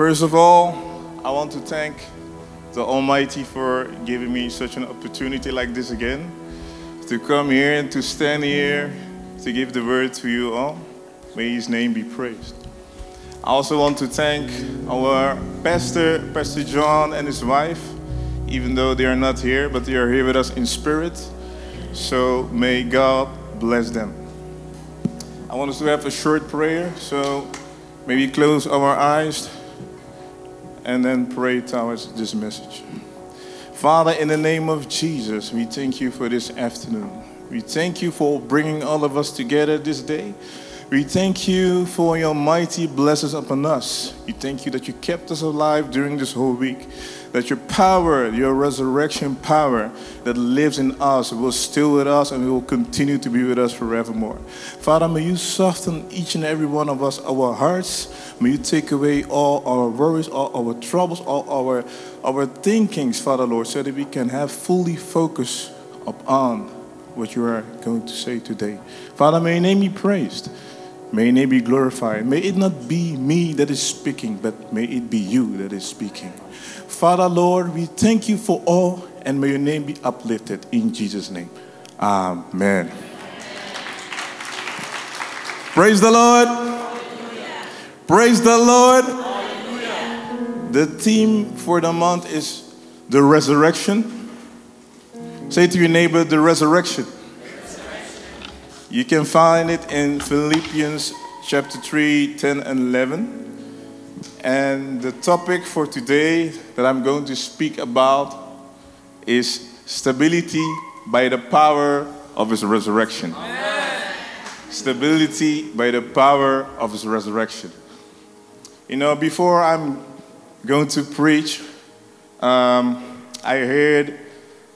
First of all, I want to thank the Almighty for giving me such an opportunity like this again to come here and to stand here to give the word to you all. May His name be praised. I also want to thank our pastor, Pastor John, and his wife, even though they are not here, but they are here with us in spirit. So may God bless them. I want us to have a short prayer, so maybe close our eyes and then pray towards this message. Father, in the name of Jesus, we thank you for this afternoon. We thank you for bringing all of us together this day. We thank you for your mighty blessings upon us. We thank you that you kept us alive during this whole week. That your power, your resurrection power that lives in us will still with us and will continue to be with us forevermore. Father, may you soften each and every one of us, our hearts. May you take away all our worries, all our troubles, all our, our thinkings, Father Lord, so that we can have fully focus upon what you are going to say today. Father, may your name be praised. May your name be glorified. May it not be me that is speaking, but may it be you that is speaking. Father, Lord, we thank you for all, and may your name be uplifted in Jesus' name. Amen. Praise the Lord. Praise the Lord. The theme for the month is the resurrection. Say to your neighbor, the resurrection. You can find it in Philippians chapter 3, 10 and 11. And the topic for today that I'm going to speak about is stability by the power of his resurrection. Amen. Stability by the power of his resurrection. You know, before I'm going to preach, um, I heard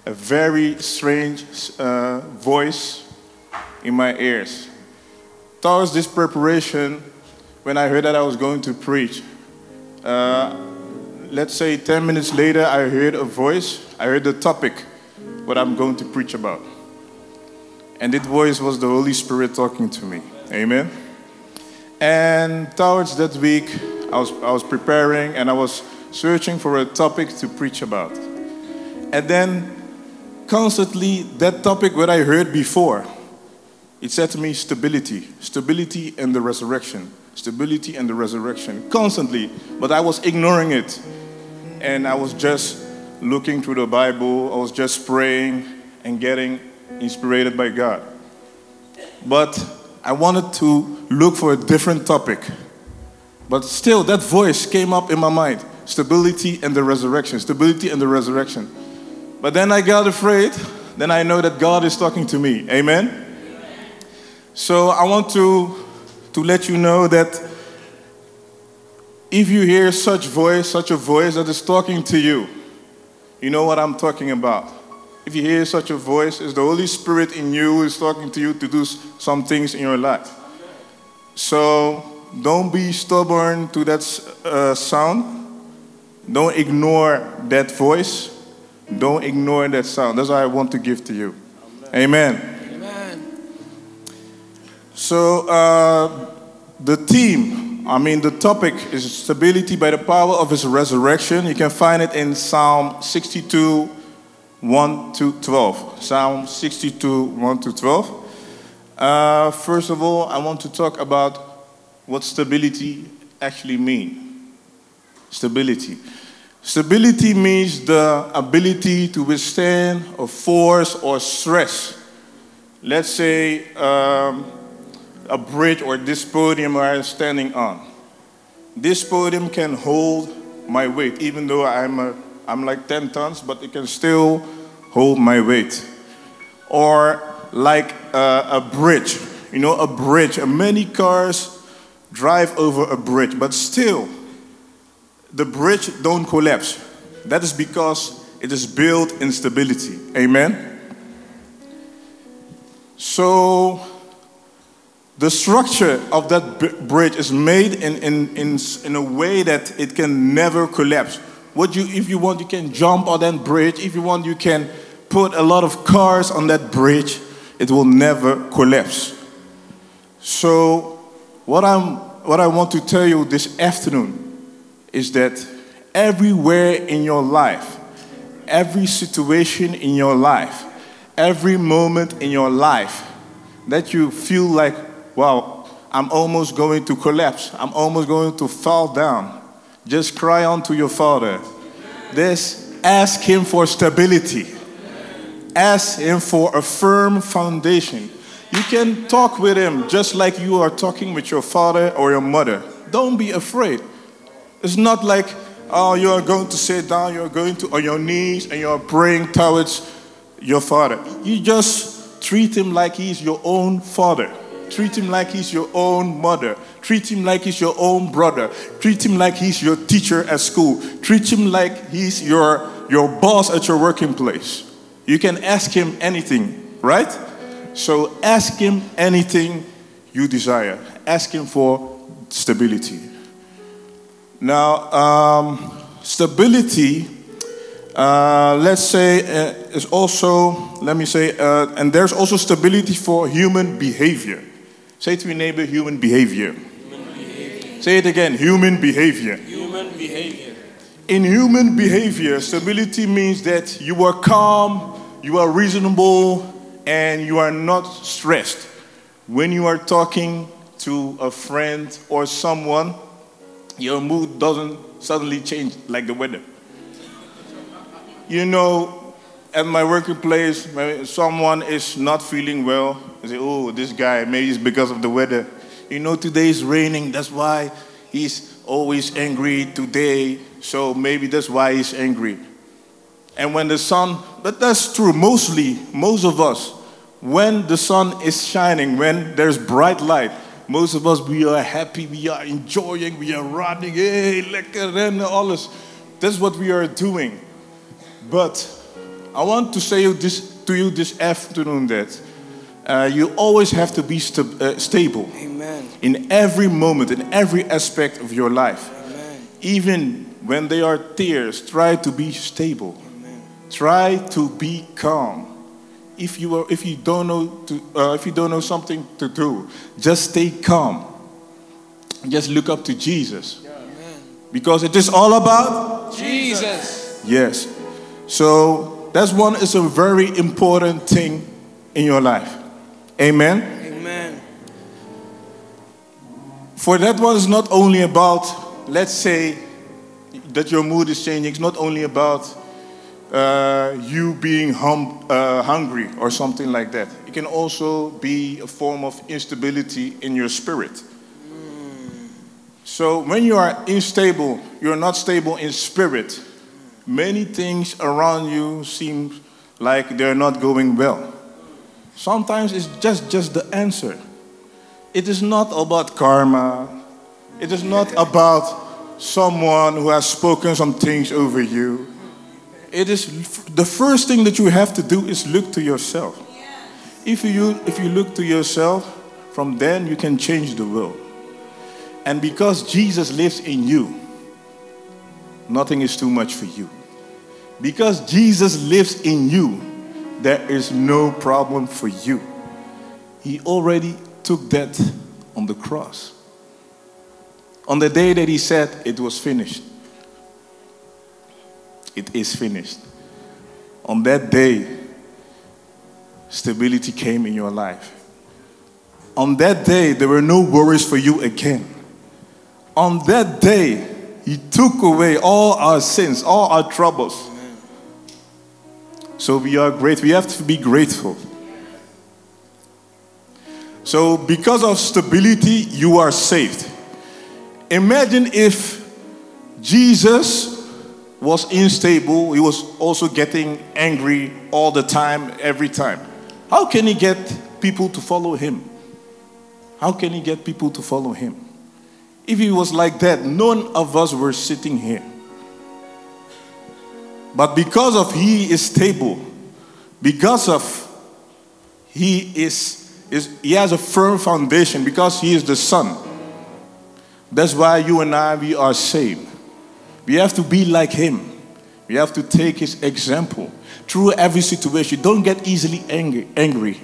a very strange uh, voice in my ears. Towards this preparation, when I heard that I was going to preach, uh, let's say 10 minutes later, I heard a voice. I heard the topic, what I'm going to preach about. And that voice was the Holy Spirit talking to me. Amen. And towards that week, I was, I was preparing and I was searching for a topic to preach about. And then, constantly, that topic, what I heard before, it said to me stability, stability and the resurrection, stability and the resurrection, constantly. But I was ignoring it. And I was just looking through the Bible, I was just praying and getting inspired by God. But I wanted to look for a different topic. But still, that voice came up in my mind stability and the resurrection, stability and the resurrection. But then I got afraid. Then I know that God is talking to me. Amen? So I want to, to let you know that if you hear such voice, such a voice that is talking to you, you know what I'm talking about. If you hear such a voice, it's the Holy Spirit in you who is talking to you to do some things in your life. So don't be stubborn to that uh, sound. Don't ignore that voice. Don't ignore that sound. That's what I want to give to you. Amen. Amen. So uh, the theme, I mean, the topic is stability by the power of His resurrection. You can find it in Psalm 62, 1 to 12. Psalm 62, 1 to 12. Uh, first of all, I want to talk about what stability actually means. Stability. Stability means the ability to withstand a force or stress. Let's say um, a bridge or this podium I'm standing on. This podium can hold my weight, even though I'm, a, I'm like 10 tons, but it can still hold my weight. Or like a, a bridge, you know, a bridge. Many cars drive over a bridge, but still, the bridge don't collapse. That is because it is built in stability. Amen. So the structure of that bridge is made in, in, in, in a way that it can never collapse. What you, if you want, you can jump on that bridge. If you want, you can put a lot of cars on that bridge. It will never collapse. So, what, I'm, what I want to tell you this afternoon is that everywhere in your life, every situation in your life, every moment in your life that you feel like, wow, I'm almost going to collapse, I'm almost going to fall down, just cry unto your Father. This, ask Him for stability. Ask Him for a firm foundation. You can talk with Him just like you are talking with your father or your mother. Don't be afraid. It's not like, oh, you are going to sit down, you're going to on your knees and you're praying towards your father. You just treat him like he's your own father. Treat him like he's your own mother. Treat him like he's your own brother. Treat him like he's your teacher at school. Treat him like he's your, your boss at your working place. You can ask him anything, right? So ask him anything you desire. Ask him for stability. Now, um, stability, uh, let's say, uh, is also, let me say, uh, and there's also stability for human behavior. Say to your neighbor, human behavior. Human behavior. Say it again, human behavior. Human behavior. In human behavior, stability means that you are calm, you are reasonable, and you are not stressed. When you are talking to a friend or someone, your mood doesn't suddenly change like the weather. You know, at my working place, someone is not feeling well, I say, oh, this guy, maybe it's because of the weather. You know, today is raining, that's why he's always angry today, so maybe that's why he's angry. And when the sun, but that's true, mostly, most of us, when the sun is shining, when there's bright light, most of us, we are happy, we are enjoying, we are running, hey, lekker rennen, alles. That's what we are doing. But I want to say this, to you this afternoon that uh, you always have to be st- uh, stable Amen. in every moment, in every aspect of your life. Amen. Even when there are tears, try to be stable. Amen. Try to be calm. If you are, if you don't know to, uh, if you don't know something to do, just stay calm. Just look up to Jesus, Amen. because it is all about Jesus. yes. So that's one is a very important thing in your life. Amen. Amen. For that one is not only about, let's say, that your mood is changing. It's not only about uh, you being hum, uh, hungry or something like that. It can also be a form of instability in your spirit. So when you are unstable, you're not stable in spirit. Many things around you seem like they're not going well. Sometimes it's just just the answer. It is not about karma. It is not about someone who has spoken some things over you. It is the first thing that you have to do is look to yourself. If you if you look to yourself, from then you can change the world. And because Jesus lives in you, nothing is too much for you. Because Jesus lives in you, there is no problem for you. He already took that on the cross. On the day that he said it was finished, it is finished. On that day, stability came in your life. On that day, there were no worries for you again. On that day, he took away all our sins, all our troubles. So we are great. We have to be grateful. So, because of stability, you are saved. Imagine if Jesus was unstable, he was also getting angry all the time, every time. How can he get people to follow him? How can he get people to follow him? If he was like that, none of us were sitting here. But because of he is stable, because of he is, is he has a firm foundation, because he is the son. That's why you and I we are saved. We have to be like him. We have to take his example through every situation. Don't get easily angry. angry.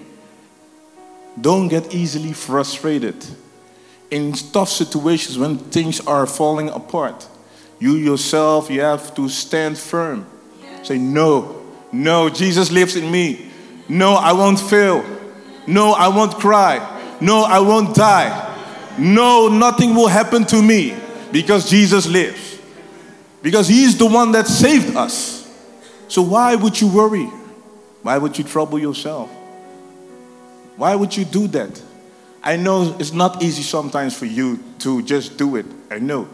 Don't get easily frustrated. In tough situations when things are falling apart, You yourself, you have to stand firm. Say, No, no, Jesus lives in me. No, I won't fail. No, I won't cry. No, I won't die. No, nothing will happen to me because Jesus lives. Because He's the one that saved us. So why would you worry? Why would you trouble yourself? Why would you do that? I know it's not easy sometimes for you to just do it. I know.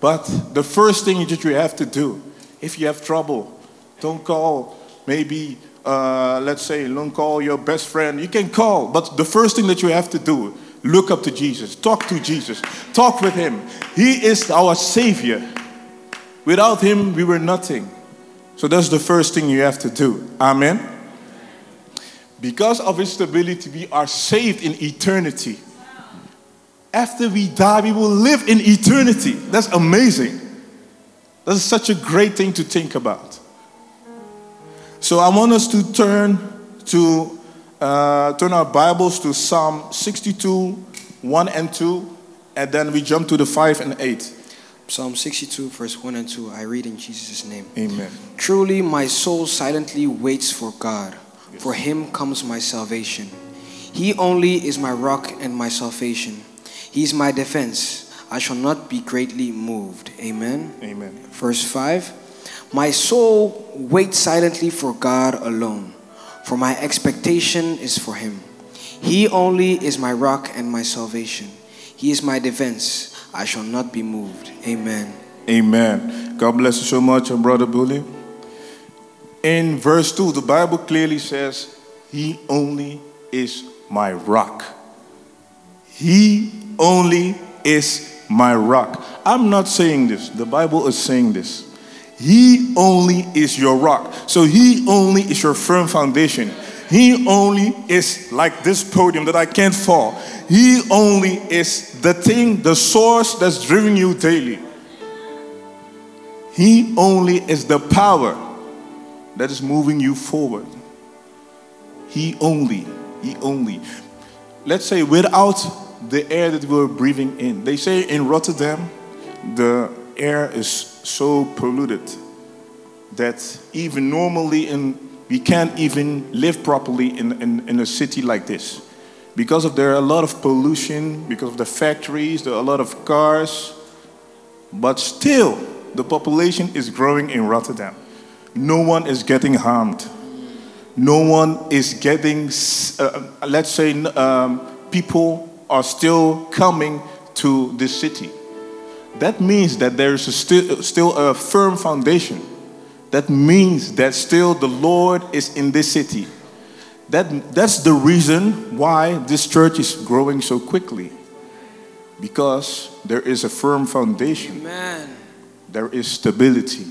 But the first thing that you have to do, if you have trouble, don't call maybe uh, let's say, don't call your best friend. You can call, but the first thing that you have to do, look up to Jesus, talk to Jesus, talk with Him. He is our Savior. Without Him, we were nothing. So that's the first thing you have to do. Amen. Because of His stability, we are saved in eternity. After we die, we will live in eternity. That's amazing. That's such a great thing to think about. So I want us to turn to uh, turn our Bibles to Psalm 62, 1 and 2, and then we jump to the 5 and 8. Psalm 62, verse 1 and 2. I read in Jesus' name. Amen. Truly, my soul silently waits for God. For him comes my salvation. He only is my rock and my salvation. He is my defense. I shall not be greatly moved. Amen. Amen. Verse 5 my soul waits silently for God alone, for my expectation is for Him. He only is my rock and my salvation. He is my defense. I shall not be moved. Amen. Amen. God bless you so much, uh, brother Bully. In verse 2, the Bible clearly says, He only is my rock. He only is my rock. I'm not saying this, the Bible is saying this. He only is your rock. So He only is your firm foundation. He only is like this podium that I can't fall. He only is the thing, the source that's driving you daily. He only is the power that is moving you forward. He only, He only. Let's say without the air that we're breathing in. They say in Rotterdam, the air is so polluted that even normally in, we can't even live properly in, in, in a city like this. Because of there are a lot of pollution, because of the factories, there are a lot of cars, but still the population is growing in Rotterdam. No one is getting harmed. No one is getting, uh, let's say, um, people are still coming to this city. That means that there is a still, still a firm foundation. That means that still the Lord is in this city. That, that's the reason why this church is growing so quickly. Because there is a firm foundation. Amen. There is stability.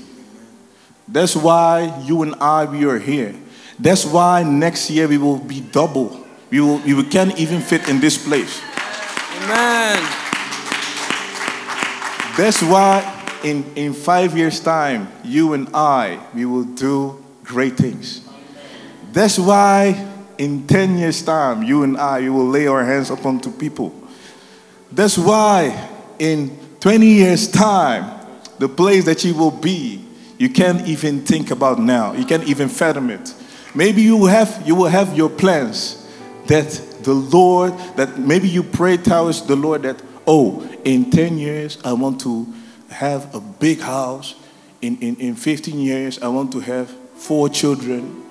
That's why you and I, we are here. That's why next year we will be double. We, will, we can't even fit in this place. Amen. That's why in, in five years' time, you and I, we will do great things. That's why in 10 years' time, you and I, we will lay our hands upon two people. That's why in 20 years' time, the place that you will be, you can't even think about now. You can't even fathom it. Maybe you have, you will have your plans that the Lord, that maybe you pray towards the Lord that oh, in 10 years, I want to have a big house. In, in, in 15 years, I want to have four children.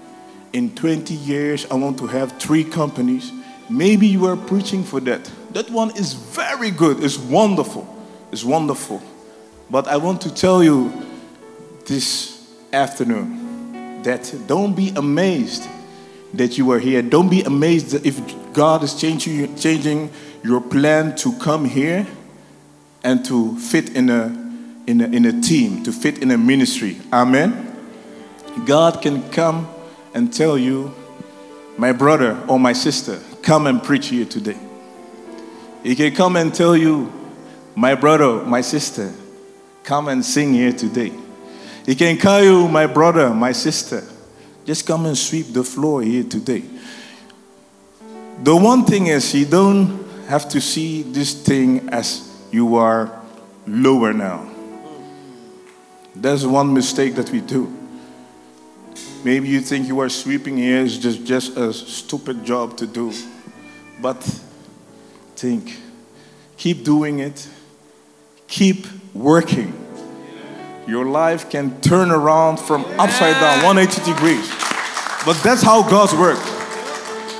In 20 years, I want to have three companies. Maybe you are preaching for that. That one is very good. It's wonderful. It's wonderful. But I want to tell you this afternoon that don't be amazed that you were here. Don't be amazed if God is changing, changing your plan to come here and to fit in a, in a, in a team, to fit in a ministry. Amen. God can come and tell you, my brother or my sister, come and preach here today. He can come and tell you, my brother, my sister, come and sing here today. He can call you, my brother, my sister, just come and sweep the floor here today. The one thing is, you don't have to see this thing as you are lower now. There's one mistake that we do. Maybe you think you are sweeping here is just, just a stupid job to do. But think, keep doing it, keep working. Your life can turn around from upside down 180 degrees. But that's how God's work.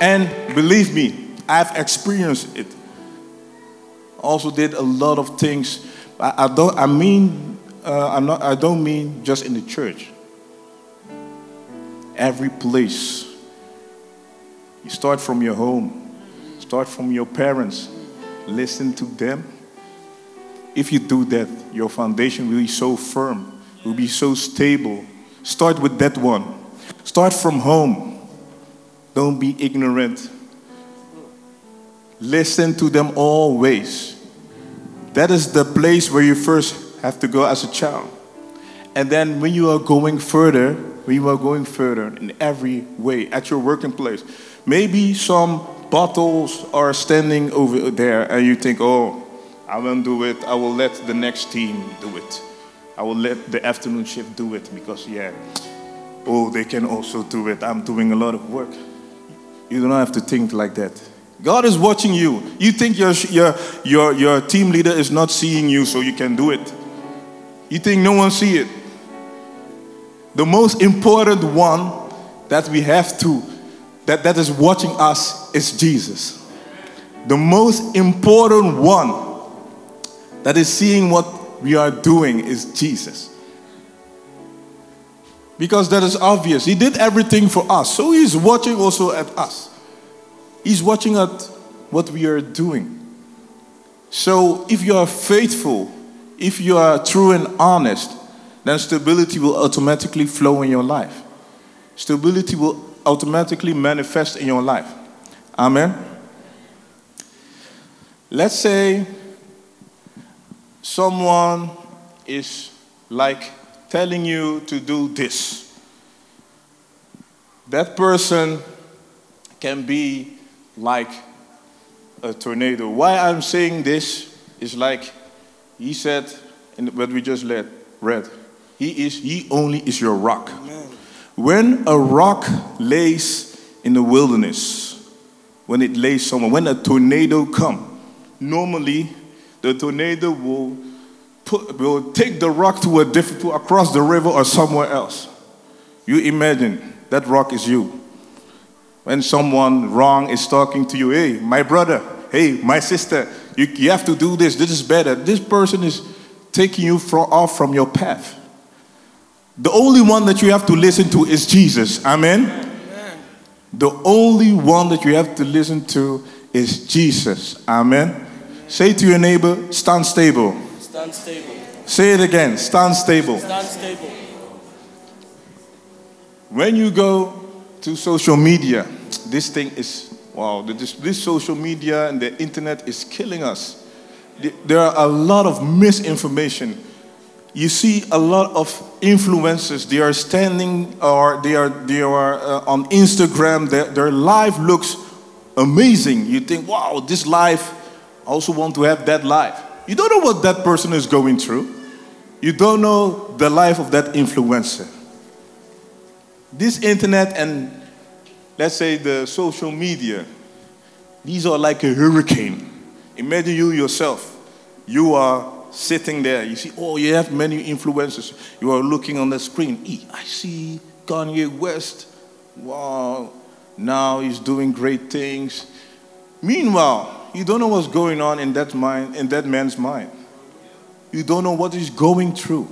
And believe me, I've experienced it. Also did a lot of things. I, I don't I mean uh, I'm not I don't mean just in the church every place. You start from your home, start from your parents, listen to them. If you do that, your foundation will be so firm, will be so stable. Start with that one. Start from home. Don't be ignorant. Listen to them always. That is the place where you first have to go as a child. And then when you are going further, when you are going further in every way at your working place. Maybe some bottles are standing over there, and you think, oh, I won't do it. I will let the next team do it. I will let the afternoon shift do it because, yeah, oh, they can also do it. I'm doing a lot of work. You don't have to think like that. God is watching you. You think your, your, your, your team leader is not seeing you, so you can do it. You think no one see it the most important one that we have to, that, that is watching us is Jesus. The most important one that is seeing what we are doing is Jesus. Because that is obvious. He did everything for us. So he's watching also at us. He's watching at what we are doing. So if you are faithful, if you are true and honest, then stability will automatically flow in your life. Stability will automatically manifest in your life. Amen. Let's say someone is like telling you to do this. That person can be like a tornado. Why I'm saying this is like he said in what we just read. He is, he only is your rock. Amen. When a rock lays in the wilderness, when it lays somewhere, when a tornado come, normally the tornado will put, will take the rock to a different, to across the river or somewhere else. You imagine that rock is you. When someone wrong is talking to you, hey, my brother, hey, my sister, you, you have to do this. This is better. This person is taking you from, off from your path. The only one that you have to listen to is Jesus. Amen? Amen. The only one that you have to listen to is Jesus. Amen? Say to your neighbor, stand stable. Stand stable. Say it again, stand stable. Stand stable. When you go to social media, this thing is wow, this, this social media and the internet is killing us. There are a lot of misinformation you see a lot of influencers they are standing or they are they are uh, on instagram their, their life looks amazing you think wow this life i also want to have that life you don't know what that person is going through you don't know the life of that influencer this internet and let's say the social media these are like a hurricane imagine you yourself you are sitting there. You see, oh, you have many influencers. You are looking on the screen. E, I see Kanye West. Wow, now he's doing great things. Meanwhile, you don't know what's going on in that mind, in that man's mind. You don't know what he's going through.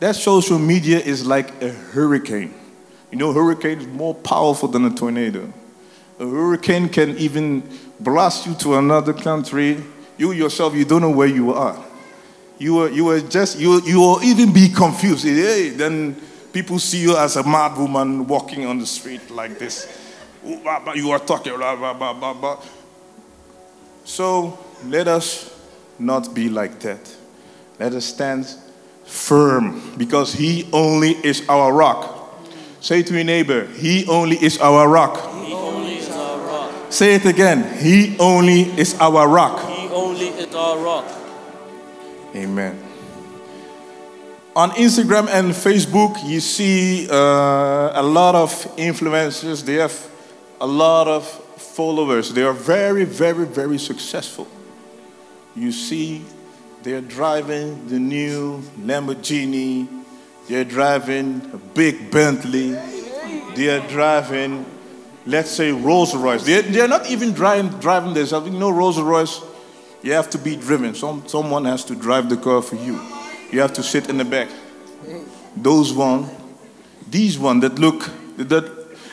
That social media is like a hurricane. You know, hurricane is more powerful than a tornado. A hurricane can even blast you to another country you yourself, you don't know where you are. You were, you were just, you, you will even be confused. Hey, then people see you as a mad woman walking on the street like this. You are talking, blah, blah, blah, blah, blah. So let us not be like that. Let us stand firm because He only is our rock. Say to your neighbor, He only is our rock. He only is our rock. Say it again, He only is our rock He only is our rock. Amen. On Instagram and Facebook, you see uh, a lot of influencers. They have a lot of followers. They are very, very, very successful. You see, they're driving the new Lamborghini. They're driving a big Bentley. They are driving, let's say, Rolls Royce. They're, they're not even driving, driving themselves. You know, Rolls Royce, you have to be driven. Some, someone has to drive the car for you. You have to sit in the back. Those one, these one that look, that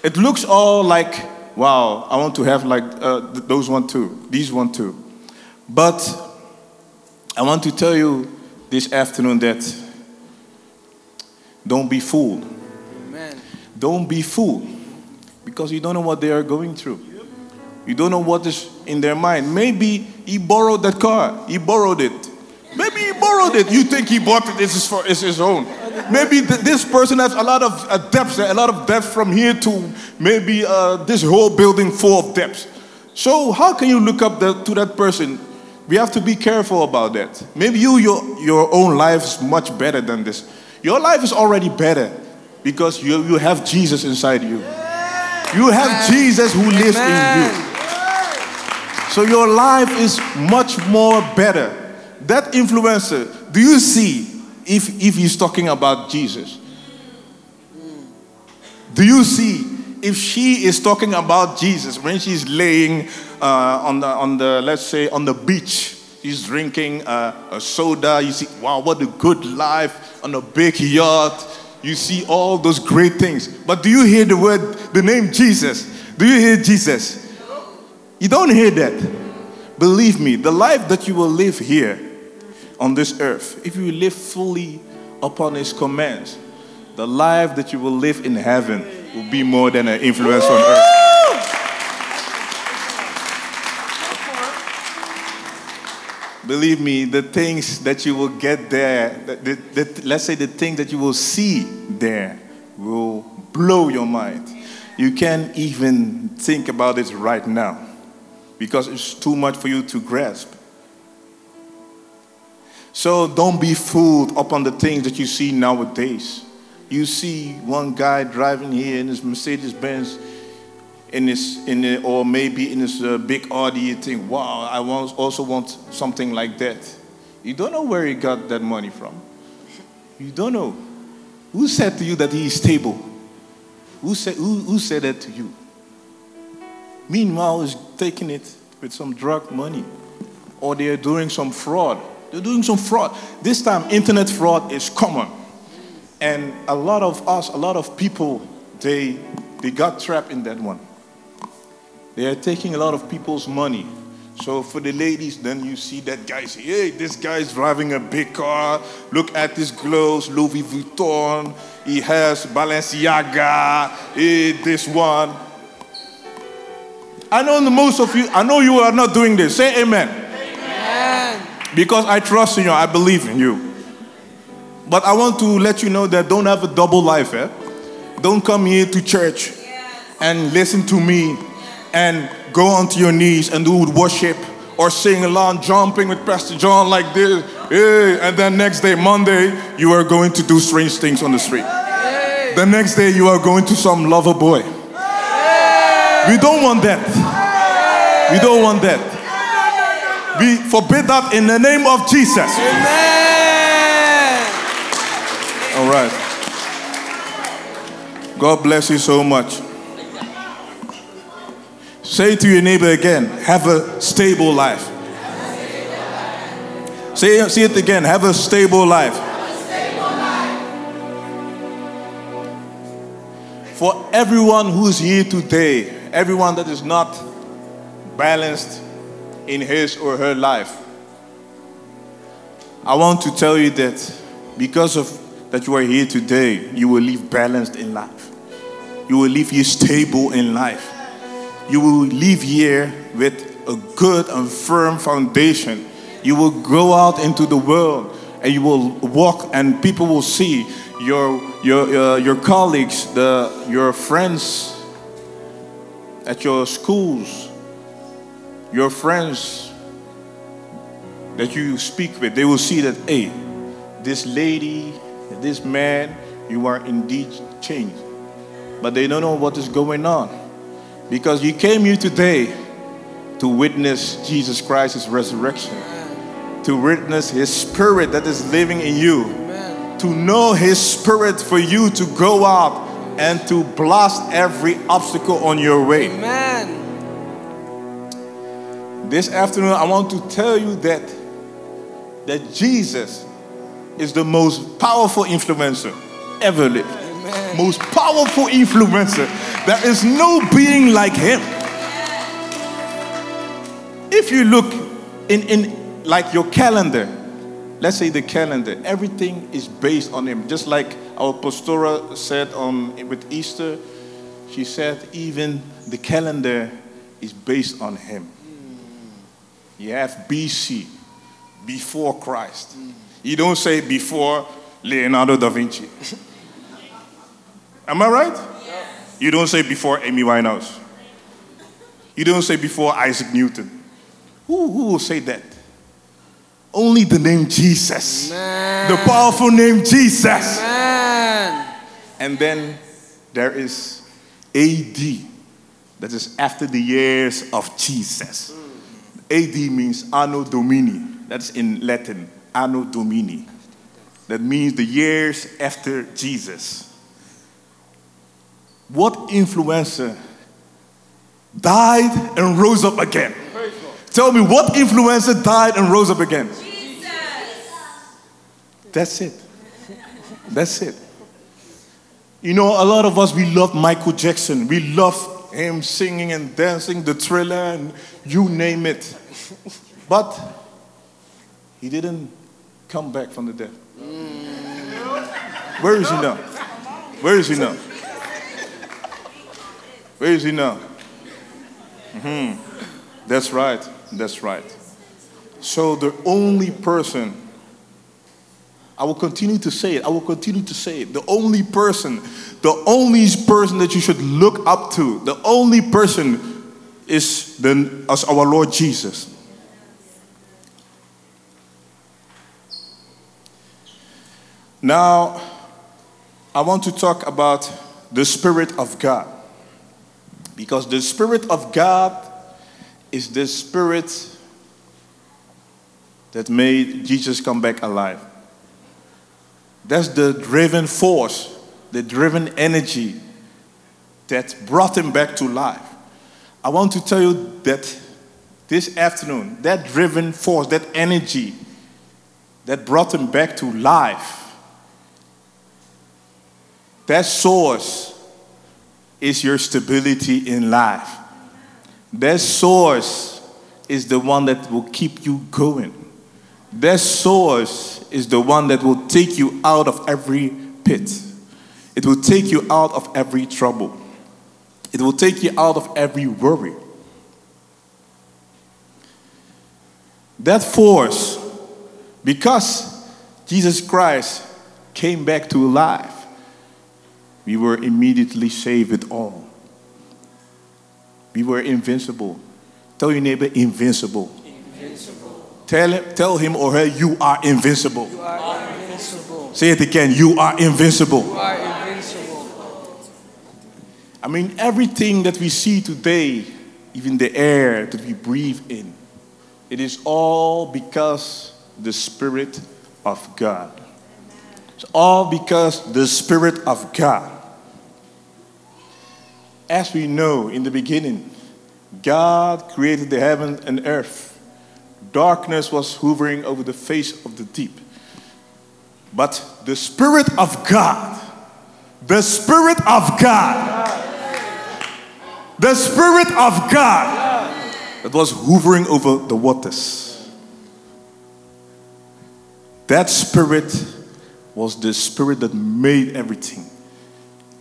it looks all like, wow, I want to have like uh, th- those one too, these one too. But I want to tell you this afternoon that don't be fooled. Amen. Don't be fooled because you don't know what they are going through. You don't know what is in their mind. Maybe he borrowed that car. He borrowed it. Maybe he borrowed it. You think he bought it. This is for it's his own. Maybe th- this person has a lot of uh, depths, a lot of depth from here to maybe uh, this whole building full of depths. So how can you look up the, to that person? We have to be careful about that. Maybe you, your, your own life is much better than this. Your life is already better because you, you have Jesus inside you. You have Jesus who lives in you. So your life is much more better. That influencer, do you see if, if he's talking about Jesus? Do you see if she is talking about Jesus when she's laying uh, on, the, on the, let's say, on the beach? She's drinking uh, a soda. You see, wow, what a good life on a big yacht. You see all those great things. But do you hear the word, the name Jesus? Do you hear Jesus? You don't hear that. Believe me, the life that you will live here on this earth, if you live fully upon His commands, the life that you will live in heaven will be more than an influence on earth. Believe me, the things that you will get there, the, the, the- let's say the things that you will see there, will blow your mind. You can't even think about it right now because it's too much for you to grasp. So don't be fooled upon the things that you see nowadays. You see one guy driving here in his Mercedes Benz, in his, in the, or maybe in his uh, big Audi. You think, wow, I want, also want something like that. You don't know where he got that money from. You don't know. Who said to you that he is stable? Who said, who, who said that to you? Meanwhile, he's taking it with some drug money, or they are doing some fraud. They're doing some fraud. This time, internet fraud is common, and a lot of us, a lot of people, they they got trapped in that one. They are taking a lot of people's money. So for the ladies, then you see that guy say, "Hey, this guy's driving a big car. Look at his clothes, Louis Vuitton. He has Balenciaga. Hey, this one." I know most of you. I know you are not doing this. Say Amen. Because I trust in you. I believe in you. But I want to let you know that don't have a double life. Eh? Don't come here to church and listen to me and go onto your knees and do worship or sing along, jumping with Pastor John like this. Hey, and then next day, Monday, you are going to do strange things on the street. The next day, you are going to some lover boy. We don't want that. We don't want that. We forbid that in the name of Jesus. Amen. All right. God bless you so much. Say to your neighbor again, have a stable life. Say, say it again, have a stable life. For everyone who's here today, everyone that is not balanced in his or her life, I want to tell you that because of that you are here today, you will live balanced in life. You will live here stable in life. You will live here with a good and firm foundation. You will go out into the world and you will walk, and people will see your your uh, your colleagues, the your friends at your schools, your friends that you speak with. They will see that hey, this lady This man, you are indeed changed. But they don't know what is going on. Because you came here today to witness Jesus Christ's resurrection, to witness his spirit that is living in you, to know his spirit for you to go out and to blast every obstacle on your way. Amen. This afternoon, I want to tell you that that Jesus is the most powerful influencer ever lived. Amen. Most powerful influencer. There is no being like him. If you look in, in like your calendar, let's say the calendar, everything is based on him. Just like our pastora said on with Easter, she said even the calendar is based on him. You have BC, before Christ. You don't say before Leonardo da Vinci. Am I right? You don't say before Amy Winehouse. You don't say before Isaac Newton. Who, who will say that? Only the name Jesus. Amen. The powerful name Jesus. Amen. And then there is AD. That is after the years of Jesus. AD means Anno Domini. That's in Latin. Anno Domini. That means the years after Jesus. What influencer died and rose up again? Tell me, what influencer died and rose up again? Jesus. That's it. That's it. You know, a lot of us, we love Michael Jackson. We love him singing and dancing, the thriller, and you name it. But he didn't come back from the dead. Where is he now? Where is he now? Where is he now? hmm That's right. That's right. So the only person, I will continue to say it, I will continue to say it. The only person, the only person that you should look up to, the only person is the, as our Lord Jesus. Now, I want to talk about the Spirit of God. Because the Spirit of God is the Spirit that made Jesus come back alive. That's the driven force, the driven energy that brought him back to life. I want to tell you that this afternoon, that driven force, that energy that brought him back to life, that source is your stability in life. That source is the one that will keep you going. That source is the one that will take you out of every pit. It will take you out of every trouble. It will take you out of every worry. That force, because Jesus Christ came back to life, we were immediately saved with all. We were invincible. Tell your neighbor, invincible. Tell him, tell him or her, you are invincible. You are invincible. Say it again, you are invincible. You are invincible. I mean, everything that we see today, even the air that we breathe in, it is all because the Spirit of God. It's all because the Spirit of God. As we know in the beginning, God created the heaven and earth. Darkness was hovering over the face of the deep. But the Spirit of God, the Spirit of God, the Spirit of God that was hovering over the waters. That Spirit was the Spirit that made everything.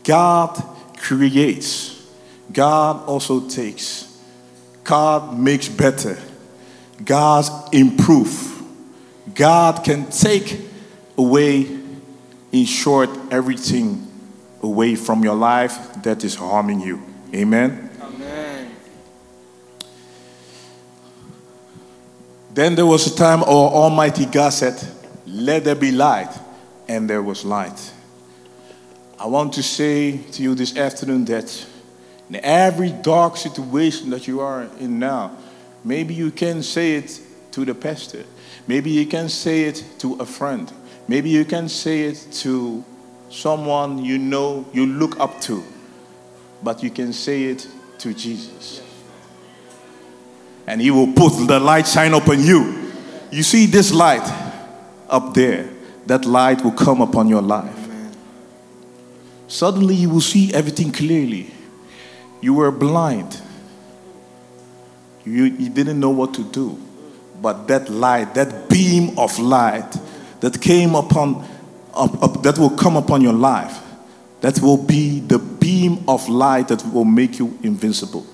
God creates, God also takes, God makes better, God improve. God can take away, in short, everything away from your life that is harming you. Amen. Amen. Then there was a time our Almighty God said, Let there be light. and there was light. I want to say to you this afternoon that in every dark situation that you are in now, maybe you can say it to the pastor. Maybe you can say it to a friend. Maybe you can say it to someone you know you look up to. But you can say it to Jesus. And he will put the light shine upon you. You see this light up there, that light will come upon your life. Suddenly you will see everything clearly. You were blind. You, you didn't know what to do. But that light, that beam of light that came upon, up, up, that will come upon your life, that will be the beam of light that will make you invincible.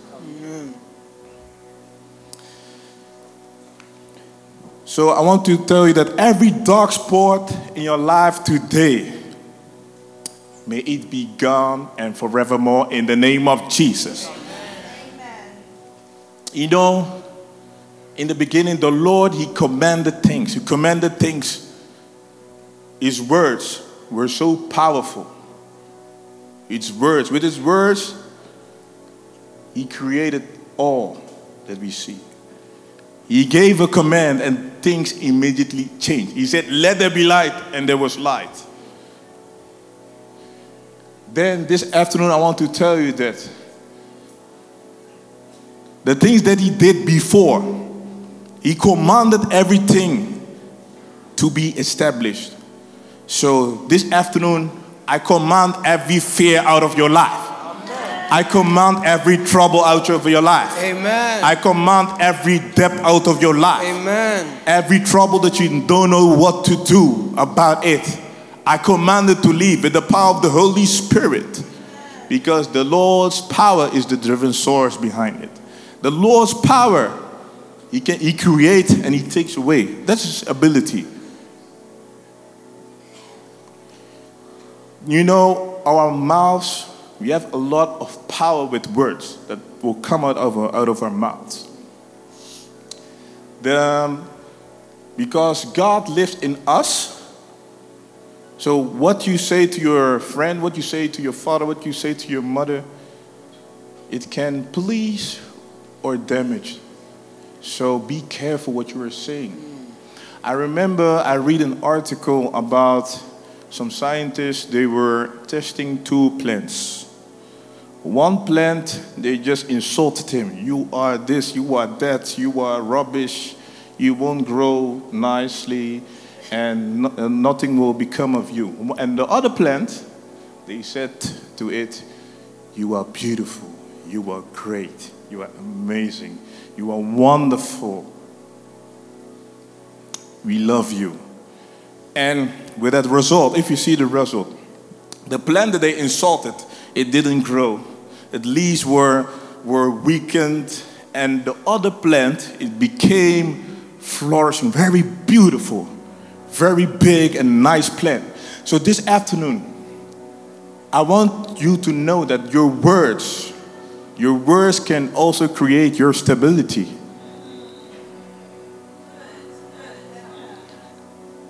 So I want to tell you that every dark spot in your life today, may it be gone and forevermore in the name of Jesus. You know, in the beginning, the Lord, He commanded things. He commanded things. His words were so powerful. His words, with His words, He created all that we see. He gave a command and things immediately changed. He said, Let there be light, and there was light. Then this afternoon, I want to tell you that the things that he did before, he commanded everything to be established. So this afternoon, I command every fear out of your life. I command every trouble out of your life. Amen. I command every debt out of your life. Amen. Every trouble that you don't know what to do about it. I command it to leave with the power of the Holy Spirit. Because the Lord's power is the driven source behind it. The Lord's power, He can He creates and He takes away. That's His ability. You know, our mouths, we have a lot of power with words that will come out of our, out of our mouths. The, um, because God lives in us, so what you say to your friend, what you say to your father, what you say to your mother, it can please or damaged. So be careful what you are saying. I remember I read an article about some scientists, they were testing two plants. One plant, they just insulted him. You are this, you are that, you are rubbish, you won't grow nicely, and no, nothing will become of you. And the other plant, they said to it, You are beautiful, you are great, you are amazing, you are wonderful. We love you. And with that result, if you see the result, the plant that they insulted, it didn't grow. Its leaves were, were weakened, and the other plant, it became flourishing, very beautiful, very big and nice plant. So this afternoon, I want you to know that your words, your words can also create your stability.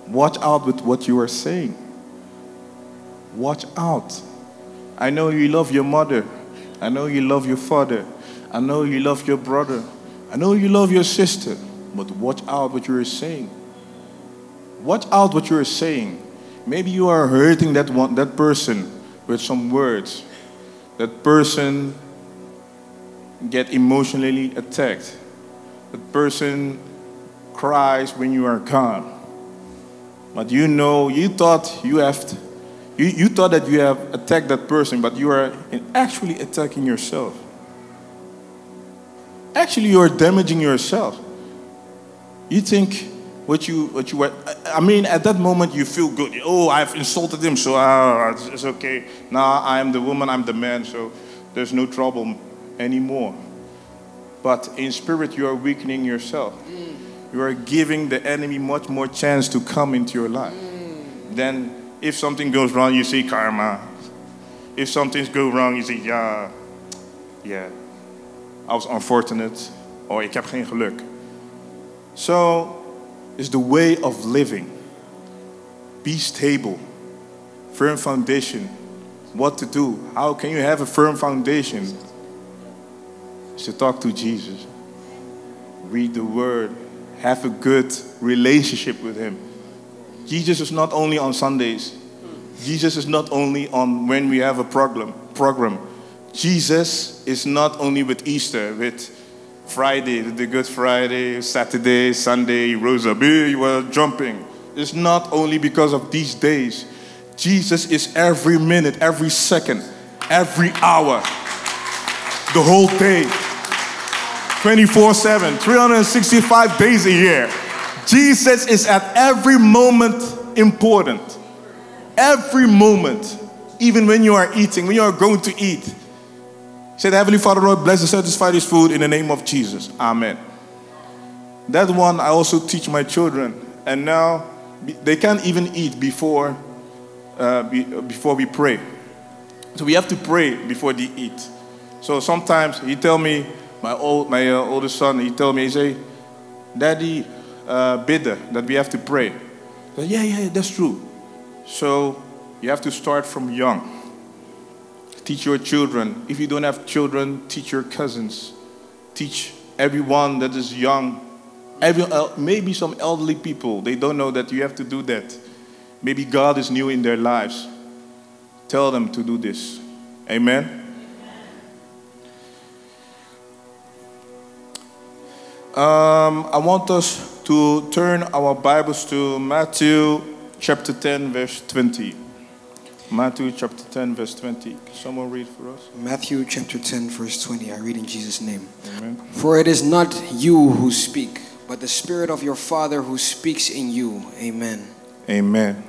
Watch out with what you are saying. Watch out. I know you love your mother. I know you love your father. I know you love your brother. I know you love your sister. But watch out what you are saying. Watch out what you are saying. Maybe you are hurting that one, that person with some words. That person get emotionally attacked. That person cries when you are gone. But you know, you thought you have, you, you thought that you have attacked that person, but you are actually attacking yourself. Actually, you are damaging yourself. You think what you what you were. I mean, at that moment you feel good. Oh, I've insulted him, so uh, it's, it's okay. Now I'm the woman, I'm the man, so there's no trouble anymore. But in spirit, you are weakening yourself you are giving the enemy much more chance to come into your life. Then, if something goes wrong, you see karma. If something goes wrong, you say, yeah, yeah, I was unfortunate, or ik heb geen geluk. So, it's the way of living. Be stable. firm foundation. What to do? How can you have a firm foundation? To talk to Jesus, read the Word, have a good relationship with Him. Jesus is not only on Sundays. Jesus is not only on when we have a program. Program. Jesus is not only with Easter, with Friday, the Good Friday, Saturday, Sunday, he rose up, you were jumping. It's not only because of these days. Jesus is every minute, every second, every hour, the whole day, 24 7, 365 days a year. Jesus is at every moment important. Every moment, even when you are eating, when you are going to eat. Say, the Heavenly Father, Lord, bless and satisfy this food in the name of Jesus. Amen. That one I also teach my children. And now they can't even eat before, uh, be, before we pray. So we have to pray before they eat. So sometimes he tell me, my old, my uh, oldest son, he tell me, he say, Daddy, uh, bidder, that we have to pray. Said, yeah, yeah, that's true. So you have to start from young. Teach your children. If you don't have children, teach your cousins. Teach everyone that is young. Every, uh, maybe some elderly people, they don't know that you have to do that. Maybe God is new in their lives. Tell them to do this. Amen. Um, I want us to turn our Bibles to Matthew chapter 10, verse 20. Matthew chapter 10, verse 20. Can someone read for us? Matthew chapter 10, verse 20. I read in Jesus' name. Amen. For it is not you who speak, but the Spirit of your Father who speaks in you. Amen. Amen.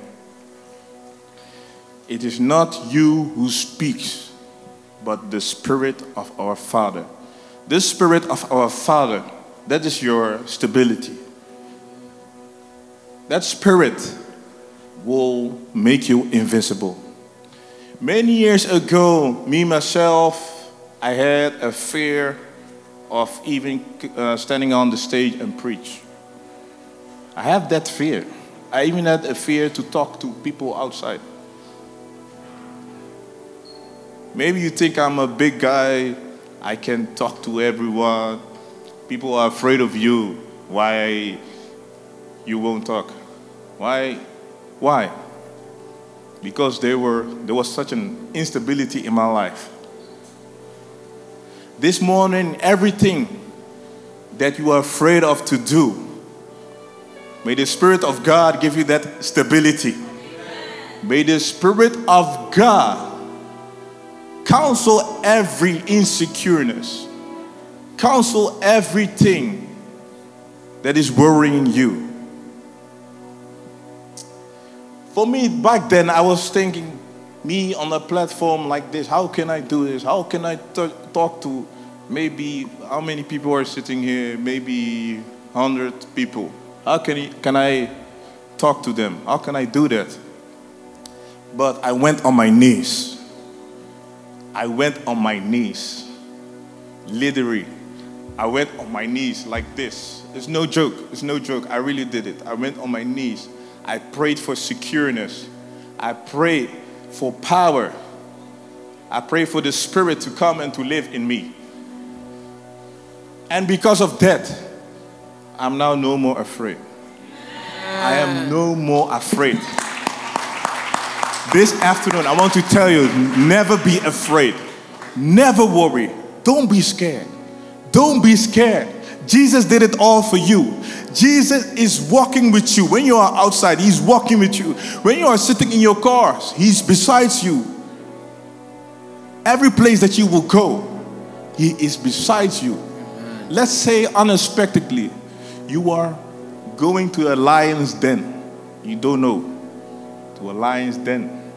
It is not you who speaks, but the Spirit of our Father. This Spirit of our Father, that is your stability. That Spirit will make you invincible. Many years ago, me myself, I had a fear of even uh, standing on the stage and preach. I have that fear. I even had a fear to talk to people outside. Maybe you think I'm a big guy, I can talk to everyone. People are afraid of you. Why you won't talk? Why? Why? Because there were there was such an instability in my life. This morning, everything that you are afraid of to do, may the Spirit of God give you that stability. May the Spirit of God counsel every insecureness, counsel everything that is worrying you. For me, back then, I was thinking, me on a platform like this, how can I do this? How can I t- talk to maybe how many people are sitting here? Maybe 100 people. How can, I, can I talk to them? How can I do that? But I went on my knees. I went on my knees. Literally, I went on my knees like this. It's no joke. It's no joke. I really did it. I went on my knees. I prayed for secureness. I prayed for power. I prayed for the Spirit to come and to live in me. And because of that, I'm now no more afraid. I am no more afraid. This afternoon, I want to tell you never be afraid. Never worry. Don't be scared. Don't be scared. Jesus did it all for you. Jesus is walking with you. When you are outside, He's walking with you. When you are sitting in your cars, He's besides you. Every place that you will go, He is besides you. Let's say unexpectedly, you are going to a lion's den. You don't know. To a lion's den.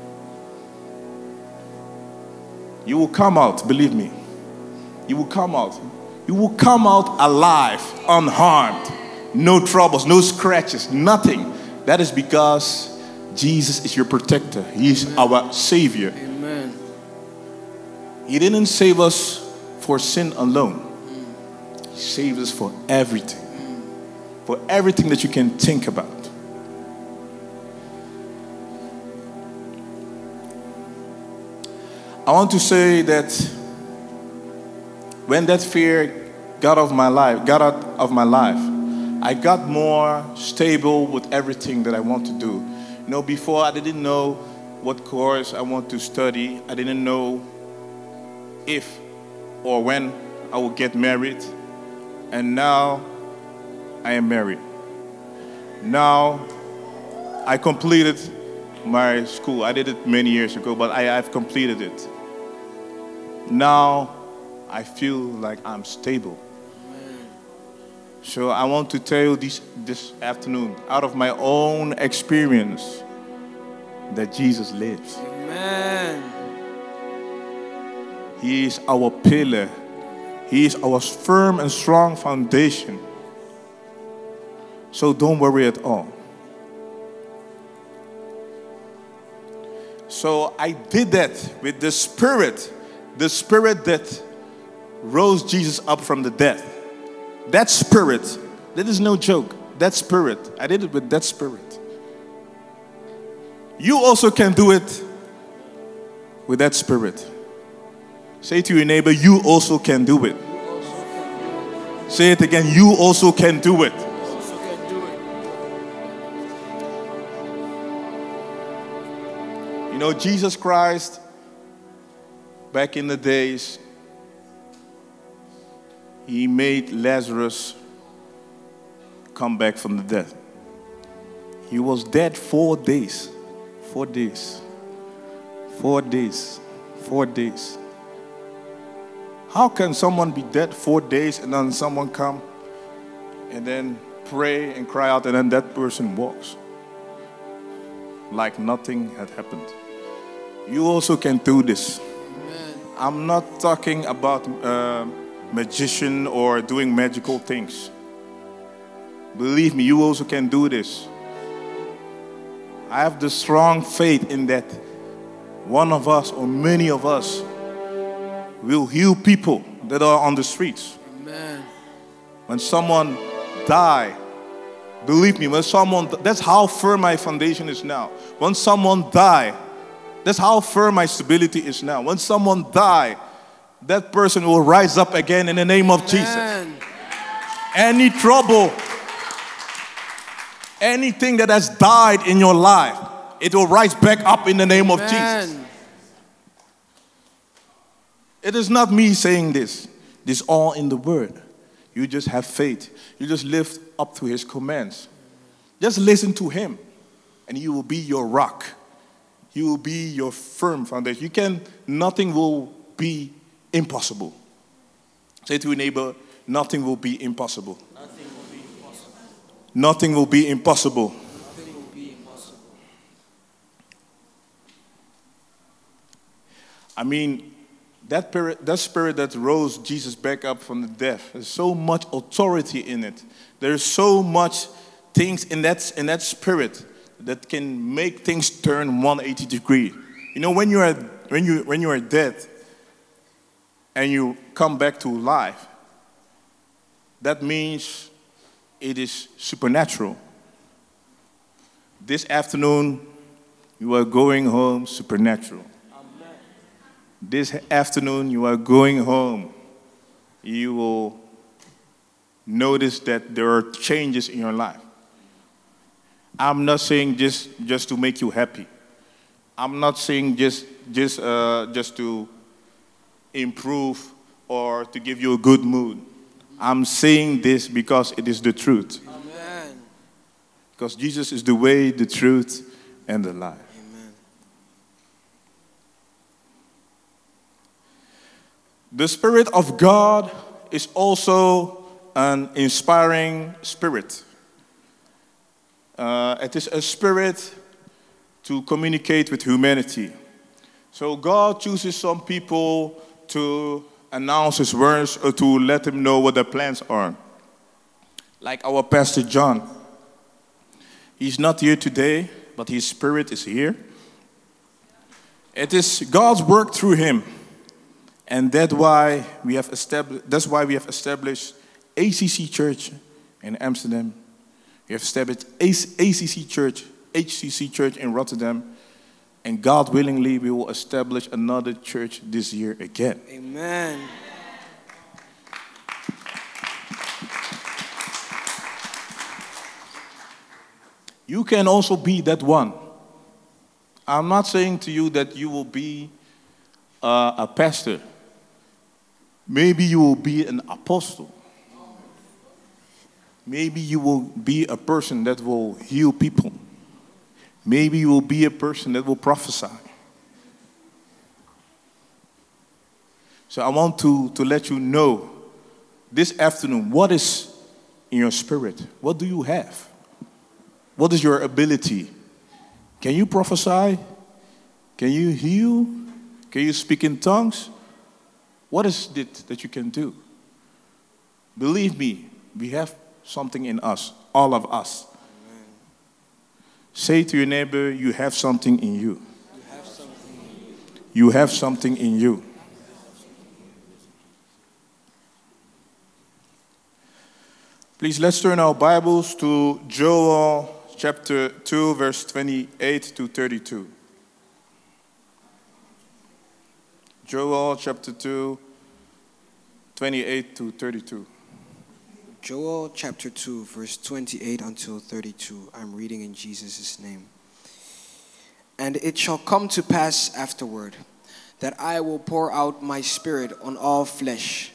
You will come out, believe me. You will come out. You will come out alive, unharmed, no troubles, no scratches, nothing. That is because Jesus is your protector. He He's our Savior. Amen. He didn't save us for sin alone, He saved us for everything. For everything that you can think about. I want to say that when that fear got of my life, got out of my life, I got more stable with everything that I want to do. You know, before I didn't know what course I want to study. I didn't know if or when I would get married. And now I am married. Now I completed my school. I did it many years ago, but I, have completed it. Now I feel like I'm stable. So I want to tell you this, this afternoon, out of my own experience, that Jesus lives. Amen. He is our pillar. He is our firm and strong foundation. So don't worry at all. So I did that with the Spirit, the Spirit that rose Jesus up from the dead. That Spirit, that is no joke. That Spirit, I did it with that Spirit. You also can do it with that Spirit. Say to your neighbor, You also can do it. Say it again, You also can do it. You know, Jesus Christ, back in the days, he made Lazarus come back from the dead. He was dead four days. Four days. Four days. Four days. How can someone be dead four days and then someone come and then pray and cry out and then that person walks? Like nothing had happened. You also can do this. Amen. I'm not talking about uh, magician or doing magical things. Believe me, you also can do this. I have the strong faith in that one of us or many of us will heal people that are on the streets. Amen. When someone die, believe me, when someone that's how firm my foundation is now. When someone die, that's how firm my stability is now. When someone die, that person will rise up again in the name of Amen. Jesus. Any trouble, anything that has died in your life, it will rise back up in the name Amen. of Jesus. It is not me saying this. This all in the word. You just have faith. You just live up to his commands. Just listen to him and he will be your rock. He will be your firm foundation. You can, nothing will be impossible. Say to your neighbor, nothing will be impossible. Nothing will be impossible. Nothing will be impossible. I mean, that spirit, that spirit that rose Jesus back up from the dead, there's so much authority in it. There's so much things in that, in that spirit that can make things turn 180 degree. You know, when you are when you when you are dead and you come back to life, that means it is supernatural. This afternoon, you are going home supernatural. Amen. This afternoon, you are going home. You will notice that there are changes in your life. I'm not saying just, just to make you happy. I'm not saying just, just, uh, just to improve or to give you a good mood. I'm saying this because it is the truth. Amen. Because Jesus is the way, the truth, and the life. Amen. The Spirit of God is also an inspiring spirit. Uh, it is a spirit to communicate with humanity. So God chooses some people to announce his words or to let him know what the plans are. Like our Pastor John. He's not here today, but his spirit is here. It is God's work through him. And that's why we have established that's why we have established ACC Church in Amsterdam we have established ACC Church, HCC Church in Rotterdam, And God willingly, we will establish another church this year again. Amen. You can also be that one. I'm not saying to you that you will be uh, a pastor. Maybe you will be an apostle. Maybe you will be a person that will heal people. Maybe you will be a person that will prophesy. So I want to, to let you know this afternoon what is in your spirit? What do you have? What is your ability? Can you prophesy? Can you heal? Can you speak in tongues? What is it that you can do? Believe me, we have something in us, all of us. Say to your neighbor, You have something in you. You have something in you. Please let's turn our Bibles to Joel chapter 2, verse 28 to 32. Joel chapter 2, 28 to 32. Joel chapter 2, verse 28 until 32. I'm reading in Jesus' name. And it shall come to pass afterward that I will pour out my spirit on all flesh.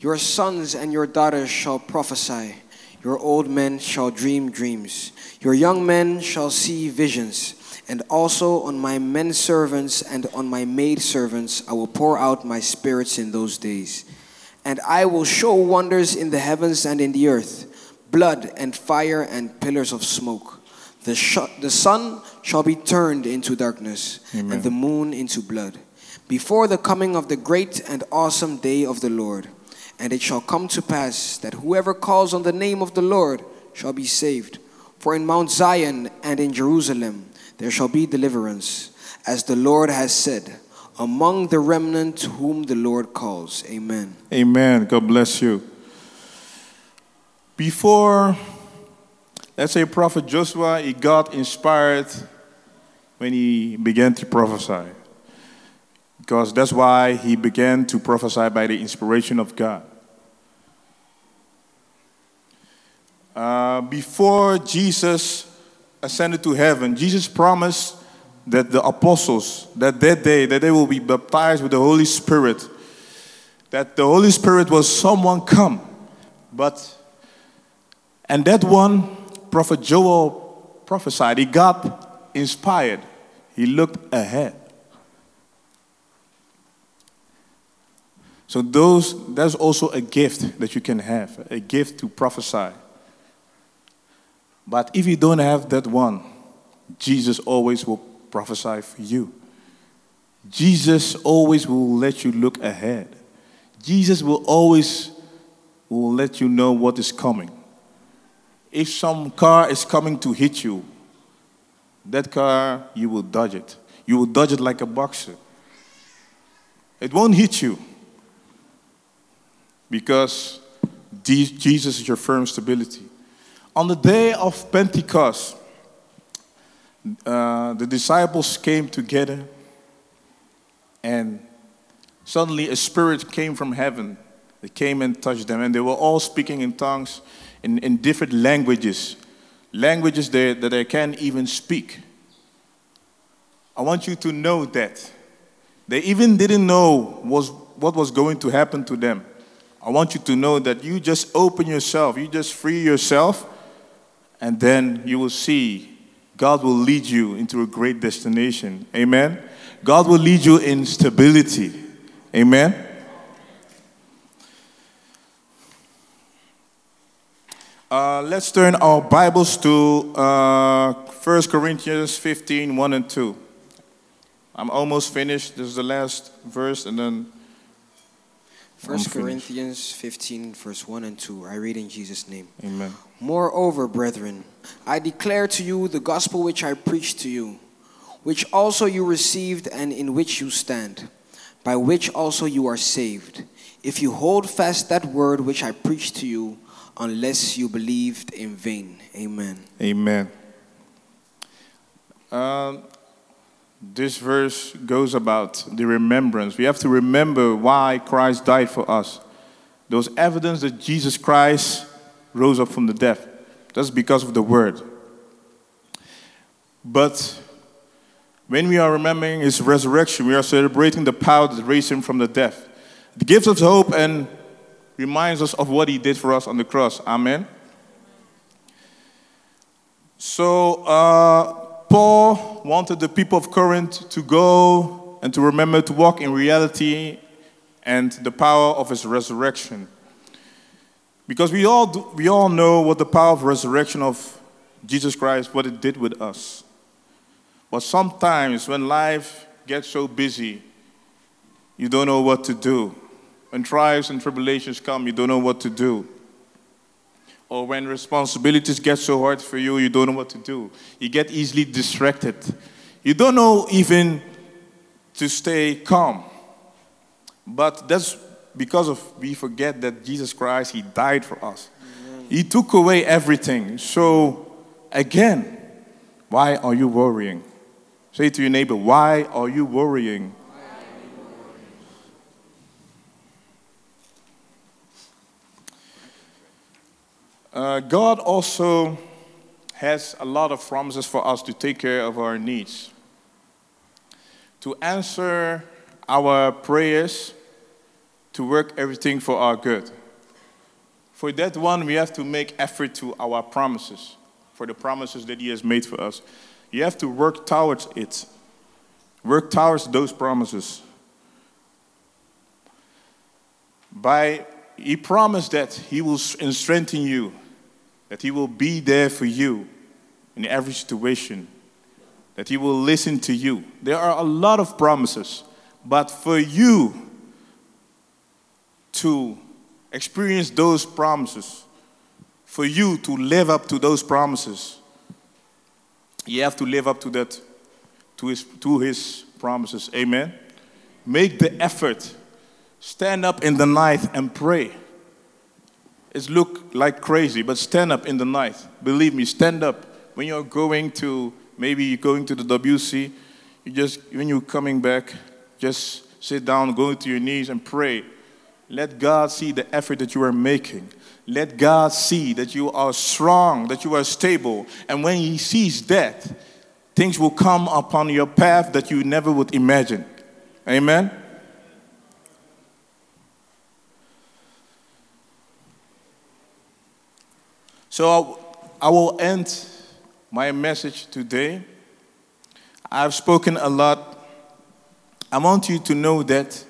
Your sons and your daughters shall prophesy. Your old men shall dream dreams. Your young men shall see visions. And also on my men servants and on my maid servants I will pour out my spirits in those days. And I will show wonders in the heavens and in the earth blood and fire and pillars of smoke. The, sh- the sun shall be turned into darkness Amen. and the moon into blood before the coming of the great and awesome day of the Lord. And it shall come to pass that whoever calls on the name of the Lord shall be saved. For in Mount Zion and in Jerusalem there shall be deliverance, as the Lord has said, among the remnant whom the Lord calls. Amen. Amen. God bless you. Before, let's say, Prophet Joshua, he got inspired when he began to prophesy. Because that's why he began to prophesy by the inspiration of God. Uh, before Jesus ascended to heaven, Jesus promised that the apostles, that that day, that they will be baptized with the Holy Spirit, that the Holy Spirit was someone come, but, and that one, Prophet Joel prophesied, he got inspired, he looked ahead. So those, that's also a gift that you can have, a gift to prophesy. But if you don't have that one, Jesus always will prophesy for you. Jesus always will let you look ahead. Jesus will always will let you know what is coming. If some car is coming to hit you, that car you will dodge it. You will dodge it like a boxer. It won't hit you because Jesus is your firm stability. On the day of Pentecost, uh, the disciples came together, and suddenly a spirit came from heaven. It came and touched them, and they were all speaking in tongues in, in different languages, languages they, that they can't even speak. I want you to know that. They even didn't know was, what was going to happen to them. I want you to know that you just open yourself, you just free yourself, and then you will see God will lead you into a great destination. Amen. God will lead you in stability. Amen. Uh, let's turn our Bibles to uh, 1 Corinthians 15 1 and 2. I'm almost finished. This is the last verse, and then. First. Corinthians 15, verse 1 and 2. I read in Jesus' name. Amen. Moreover, brethren, I declare to you the gospel which I preached to you, which also you received and in which you stand, by which also you are saved, if you hold fast that word which I preached to you, unless you believed in vain. Amen. Amen. Um, this verse goes about the remembrance. We have to remember why Christ died for us. There was evidence that Jesus Christ rose up from the dead. That's because of the word. But when we are remembering his resurrection, we are celebrating the power that raised him from the dead. It gives us hope and reminds us of what he did for us on the cross. Amen. So, uh, Paul wanted the people of Corinth to go and to remember to walk in reality and the power of his resurrection. Because we all, do, we all know what the power of resurrection of Jesus Christ, what it did with us. But sometimes when life gets so busy, you don't know what to do. When trials and tribulations come, you don't know what to do. Or when responsibilities get so hard for you, you don't know what to do. You get easily distracted. You don't know even to stay calm. But that's because of we forget that Jesus Christ, He died for us. He took away everything. So again, why are you worrying? Say to your neighbor, why are you worrying? Uh, God also has a lot of promises for us to take care of our needs, to answer our prayers, to work everything for our good. For that one, we have to make effort to our promises, for the promises that He has made for us. You have to work towards it, work towards those promises. By He promised that He will strengthen you that He will be there for you in every situation, that He will listen to you. There are a lot of promises, but for you to experience those promises, for you to live up to those promises, you have to live up to that, to His, to his promises. Amen. Make the effort. Stand up in the night and pray. It look like crazy, but stand up in the night. Believe me, stand up. When you're going to, maybe you're going to the WC, you just, when you're coming back, just sit down, go to your knees and pray. Let God see the effort that you are making. Let God see that you are strong, that you are stable. And when He sees that, things will come upon your path that you never would imagine. Amen? So I will end my message today. I've spoken a lot. I want you to know that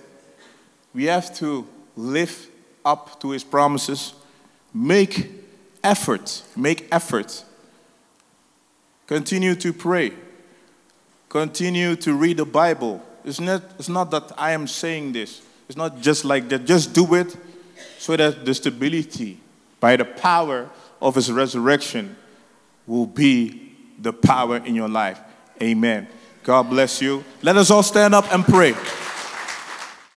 we have to live up to his promises, make effort, make effort. Continue to pray. Continue to read the Bible. It's not, it's not that I am saying this. It's not just like that. Just do it so that the stability by the power of his resurrection will be the power in your life. Amen. God bless you. Let us all stand up and pray.